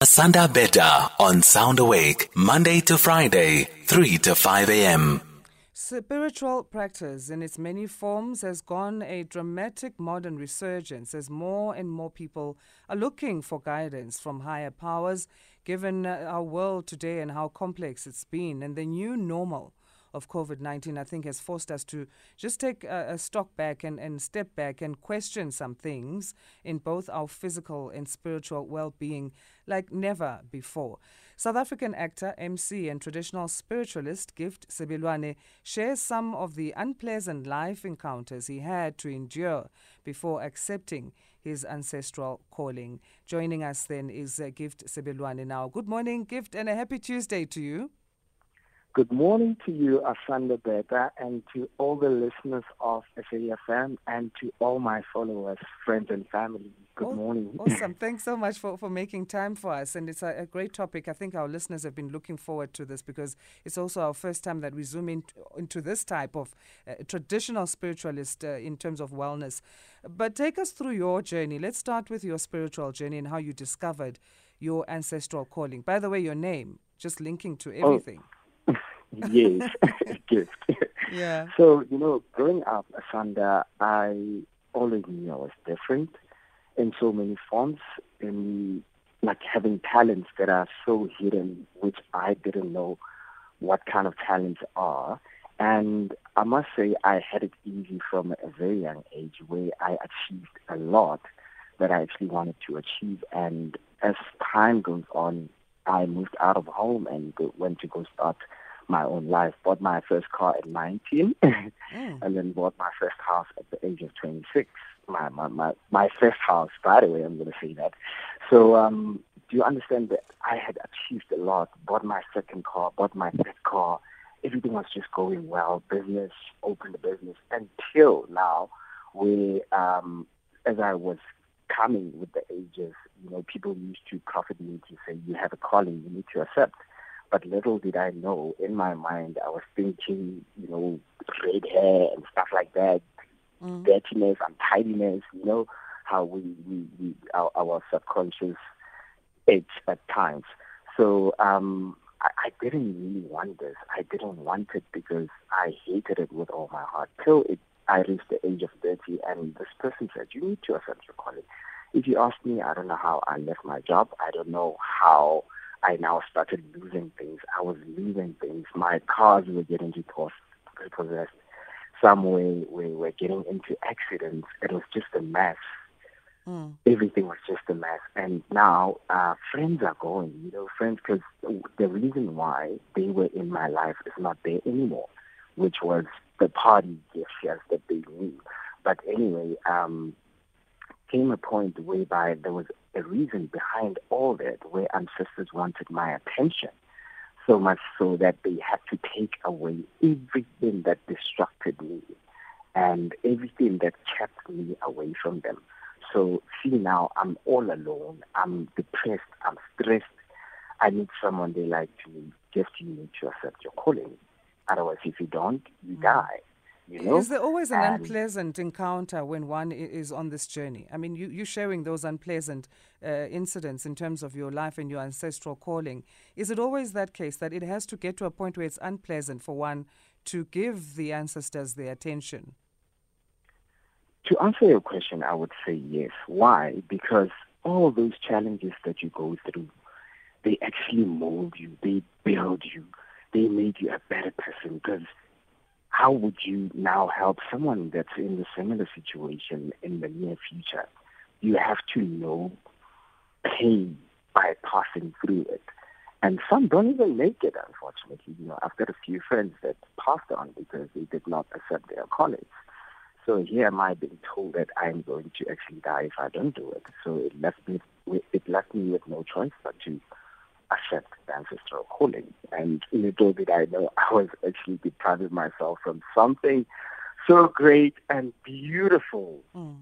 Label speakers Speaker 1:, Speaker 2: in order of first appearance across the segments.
Speaker 1: Asanda Beta on Sound Awake, Monday to Friday, 3 to 5 a.m.
Speaker 2: Spiritual practice in its many forms has gone a dramatic modern resurgence as more and more people are looking for guidance from higher powers, given our world today and how complex it's been, and the new normal of COVID 19, I think, has forced us to just take a, a stock back and, and step back and question some things in both our physical and spiritual well being like never before. South African actor, MC, and traditional spiritualist Gift Sebiloane shares some of the unpleasant life encounters he had to endure before accepting his ancestral calling. Joining us then is uh, Gift Sebiloane now. Good morning, Gift, and a happy Tuesday to you.
Speaker 3: Good morning to you, Asanda Beta, and to all the listeners of SAFM and to all my followers, friends, and family. Good morning.
Speaker 2: Awesome. Thanks so much for, for making time for us. And it's a, a, great topic. I think our listeners have been looking forward to this because it's also our first time that we zoom in, into this type of uh, traditional spiritualist uh, in terms of wellness. But take us through your journey. Let's start with your spiritual journey and how you discovered your ancestral calling. By the way, your name, just linking to oh, everything.
Speaker 3: Oh yes, gift.
Speaker 2: Yeah.
Speaker 3: So, you know, growing up, Asanda, I always knew I was different in so many forms, and like having talents that are so hidden, which I didn't know what kind of talents are. And I must say, I had it easy from a very young age where I achieved a lot that I actually wanted to achieve. And as time goes on, I moved out of home and went to go start my own life. Bought my first car at 19, mm. and then bought my first house at the age of 26. My my my, my first house, by the way, I'm going to say that. So, um, do you understand that I had achieved a lot? Bought my second car, bought my third car. Everything was just going well. Business, opened the business until now, we um, as I was coming with the ages, you know, people used to profit me to say, "You have a calling, you need to accept." But little did I know, in my mind, I was thinking, you know, red hair and stuff like that, mm. dirtiness, untidiness, you know, how we, we, we our, our subconscious itch at times. So um, I, I didn't really want this. I didn't want it because I hated it with all my heart. Till it, I reached the age of 30 and this person said, you need to accept your calling. If you ask me, I don't know how I left my job. I don't know how I now started losing things. I was losing things. My cars were getting repossessed. Some way we were getting into accidents. It was just a mess. Mm. Everything was just a mess. And now uh, friends are going, you know, friends, because the reason why they were in my life is not there anymore, which was the party gestures that they knew. But anyway, um, came a point whereby there was a reason behind all that where ancestors wanted my attention so much so that they had to take away everything that distracted me and everything that kept me away from them. So see now I'm all alone, I'm depressed, I'm stressed. I need someone they like to just you need to accept your calling. Otherwise if you don't, you mm. die. You know?
Speaker 2: Is there always an and unpleasant encounter when one is on this journey? I mean, you, you sharing those unpleasant uh, incidents in terms of your life and your ancestral calling. Is it always that case that it has to get to a point where it's unpleasant for one to give the ancestors the attention?
Speaker 3: To answer your question, I would say yes. Why? Because all those challenges that you go through, they actually mold you, they build you, they make you a better person because how would you now help someone that's in a similar situation in the near future? You have to know pain by passing through it. And some don't even make it, unfortunately. You know, I've got a few friends that passed on because they did not accept their colleagues. So here am I being told that I'm going to actually die if I don't do it. So it left me, it left me with no choice but to accept the ancestral calling. And little did I know I was actually depriving myself from something so great and beautiful.
Speaker 2: Mm.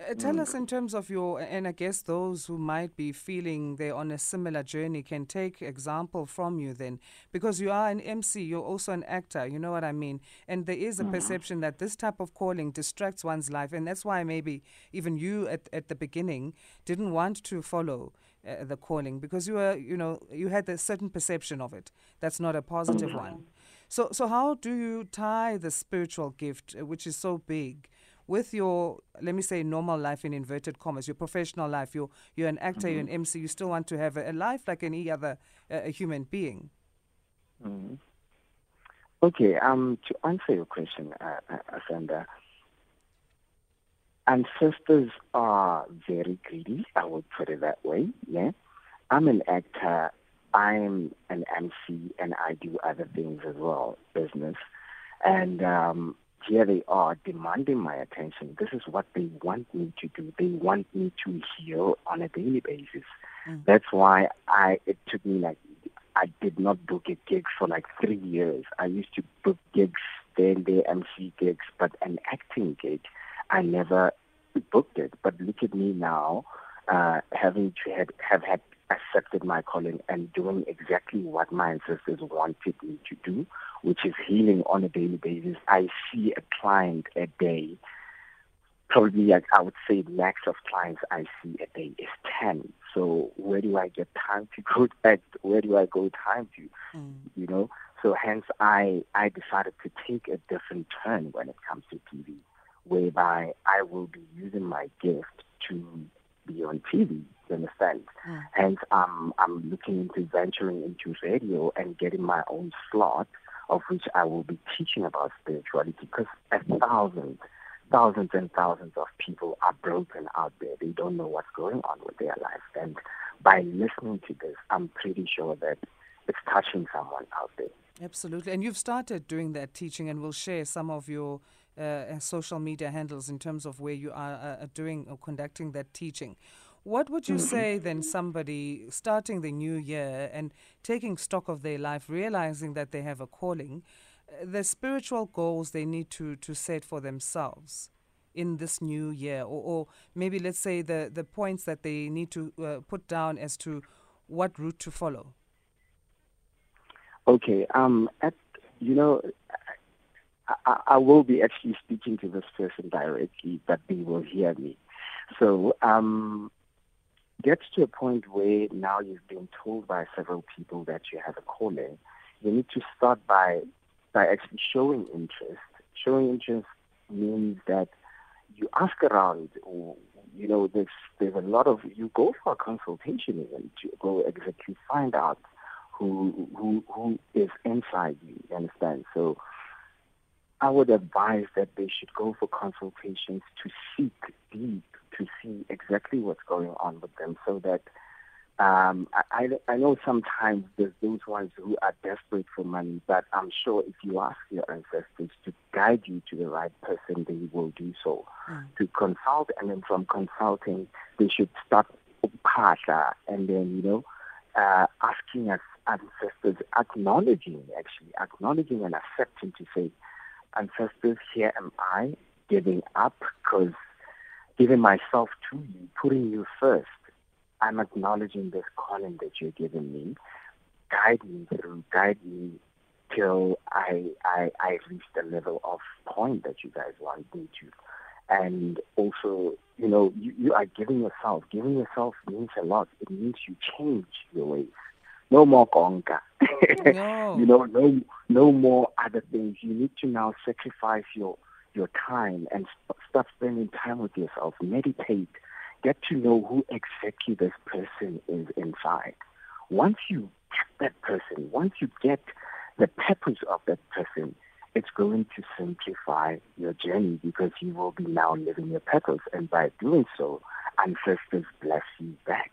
Speaker 2: Uh, tell mm. us in terms of your, and I guess those who might be feeling they're on a similar journey can take example from you then, because you are an MC, you're also an actor, you know what I mean? And there is a mm. perception that this type of calling distracts one's life, and that's why maybe even you at, at the beginning didn't want to follow uh, the calling because you were, you know, you had a certain perception of it. That's not a positive one. So, so how do you tie the spiritual gift, uh, which is so big, with your, let me say, normal life in inverted commas, your professional life? You're you're an actor, mm-hmm. you're an MC. You still want to have a, a life like any other uh, human being.
Speaker 3: Mm-hmm. Okay. Um, to answer your question, uh, uh Asanda, ancestors are very greedy. I would put it that way. Yeah, I'm an actor. I'm an MC, and I do other things as well, business. And um, here they are demanding my attention. This is what they want me to do. They want me to heal on a daily basis. Mm. That's why I. It took me like I did not book a gig for like three years. I used to book gigs, then they MC gigs, but an acting gig, I never booked it. But look at me now, uh, having to have, have had accepted my calling and doing exactly what my ancestors wanted me to do, which is healing on a daily basis. I see a client a day. Probably, I would say, max of clients I see a day is 10. So where do I get time to go back? Where do I go time to? Mm. You know? So hence I, I decided to take a different turn when it comes to TV whereby I will be using my gift to be on TV. You understand? Mm. Hence, um, I'm looking into venturing into radio and getting my own slot, of which I will be teaching about spirituality because a thousand, thousands and thousands of people are broken out there. They don't know what's going on with their lives. And by listening to this, I'm pretty sure that it's touching someone out there.
Speaker 2: Absolutely. And you've started doing that teaching, and we'll share some of your uh, social media handles in terms of where you are uh, doing or conducting that teaching. What would you mm-hmm. say then, somebody starting the new year and taking stock of their life, realizing that they have a calling, uh, the spiritual goals they need to, to set for themselves in this new year? Or, or maybe let's say the, the points that they need to uh, put down as to what route to follow?
Speaker 3: Okay. Um, at, you know, I, I, will be actually speaking to this person directly, but they will hear me. So um, gets to a point where now you've been told by several people that you have a calling. You need to start by by actually showing interest. Showing interest means that you ask around, you know, there's there's a lot of you go for a consultation even to go exactly find out who who who is inside you. You understand? So I would advise that they should go for consultations to seek deep to see exactly what's going on with them so that um, I, I know sometimes there's those ones who are desperate for money, but I'm sure if you ask your ancestors to guide you to the right person, they will do so. Mm. To consult, and then from consulting, they should start phahla, and then you know, uh, asking us ancestors, acknowledging actually, acknowledging and accepting to say, ancestors, here am I giving up because giving myself to you, putting you first. I'm acknowledging this calling that you're giving me. Guide me through, guide me till I, I, I reach the level of point that you guys want me to. And also, you know, you, you are giving yourself. Giving yourself means a lot. It means you change your ways no more conga. Oh, no. you know, no no more other things. You need to now sacrifice your your time and start spending time with yourself. Meditate. Get to know who exactly this person is inside. Once you get that person, once you get the purpose of that person, it's going to simplify your journey because you will be now living your purpose. And by doing so, ancestors bless you back.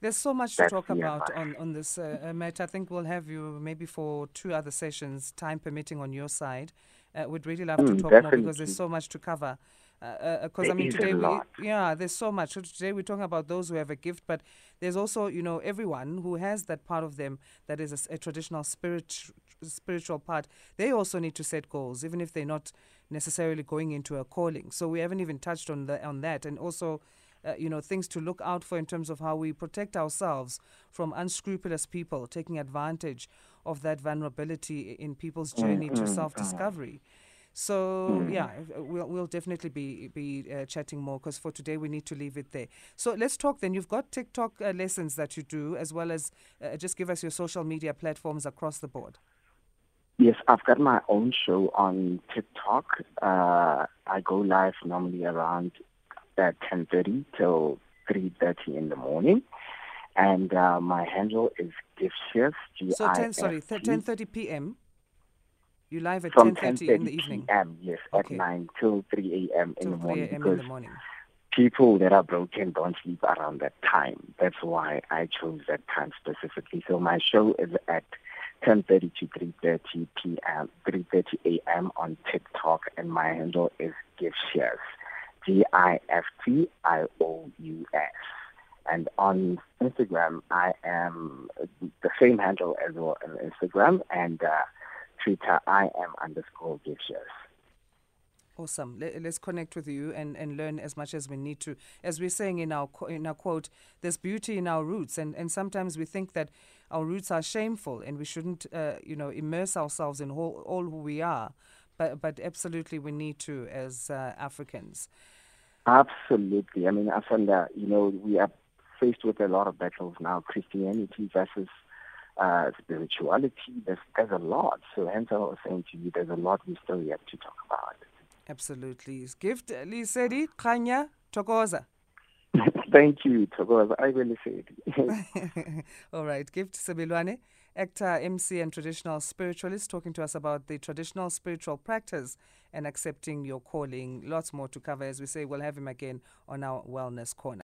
Speaker 2: There's so much to talk about on, on this, uh, uh, Matt. I think we'll have you maybe for two other sessions, time permitting, on your side. Uh, we'd really love mm, to talk definitely. more because there's so much to cover. Because uh, uh I mean, today we yeah, there's so much. Today we're talking about those who have a gift, but there's also you know everyone who has that part of them that is a, a traditional spirit spiritual part. They also need to set goals, even if they're not necessarily going into a calling. So we haven't even touched on the on that, and also uh, you know, things to look out for in terms of how we protect ourselves from unscrupulous people taking advantage of that vulnerability in people's journey mm-hmm. to self-discovery. So mm. yeah, we'll we'll definitely be be uh, chatting more because for today we need to leave it there. So let's talk then. You've got TikTok uh, lessons that you do, as well as uh, just give us your social media platforms across the board.
Speaker 3: Yes, I've got my own show on TikTok. Uh, I go live normally around at 10:30 till 3:30 in the morning, and uh, my handle is Giftious.
Speaker 2: So 10, sorry, 10:30 p.m. You live at 10:30 in the evening.
Speaker 3: p.m. Yes, okay. at 9 till 3 a.m. in the morning
Speaker 2: because in the morning.
Speaker 3: people that are broken don't sleep around that time. That's why I chose that time specifically. So my show is at 10:30 to 3:30 p.m. 3:30 a.m. on TikTok, and my handle is Giftious. G I F T I O U S. And on Instagram, I am the same handle as well on Instagram, and uh, Twitter, I am underscore Giftious.
Speaker 2: Awesome. Let, us connect with you and, and learn as much as we need to. As we're saying in our in our quote, there's beauty in our roots, and, and sometimes we think that our roots are shameful and we shouldn't, uh, you know, immerse ourselves in all, all who we are. But but absolutely, we need to as uh, Africans.
Speaker 3: Absolutely. I mean, Asanda, you know, we are faced with a lot of battles now: Christianity versus uh, spirituality. There's there's a lot. So hence, I was saying to you, there's a lot we still have to talk about.
Speaker 2: Absolutely. Gift Lisedi Kanya Thokoza.
Speaker 3: Thank you, Thokoza. I really say
Speaker 2: it. All right. Gift Sebiloane, actor, MC, and traditional spiritualist, talking to us about the traditional spiritual practice and accepting your calling. Lots more to cover. As we say, we'll have him again on our Wellness Corner.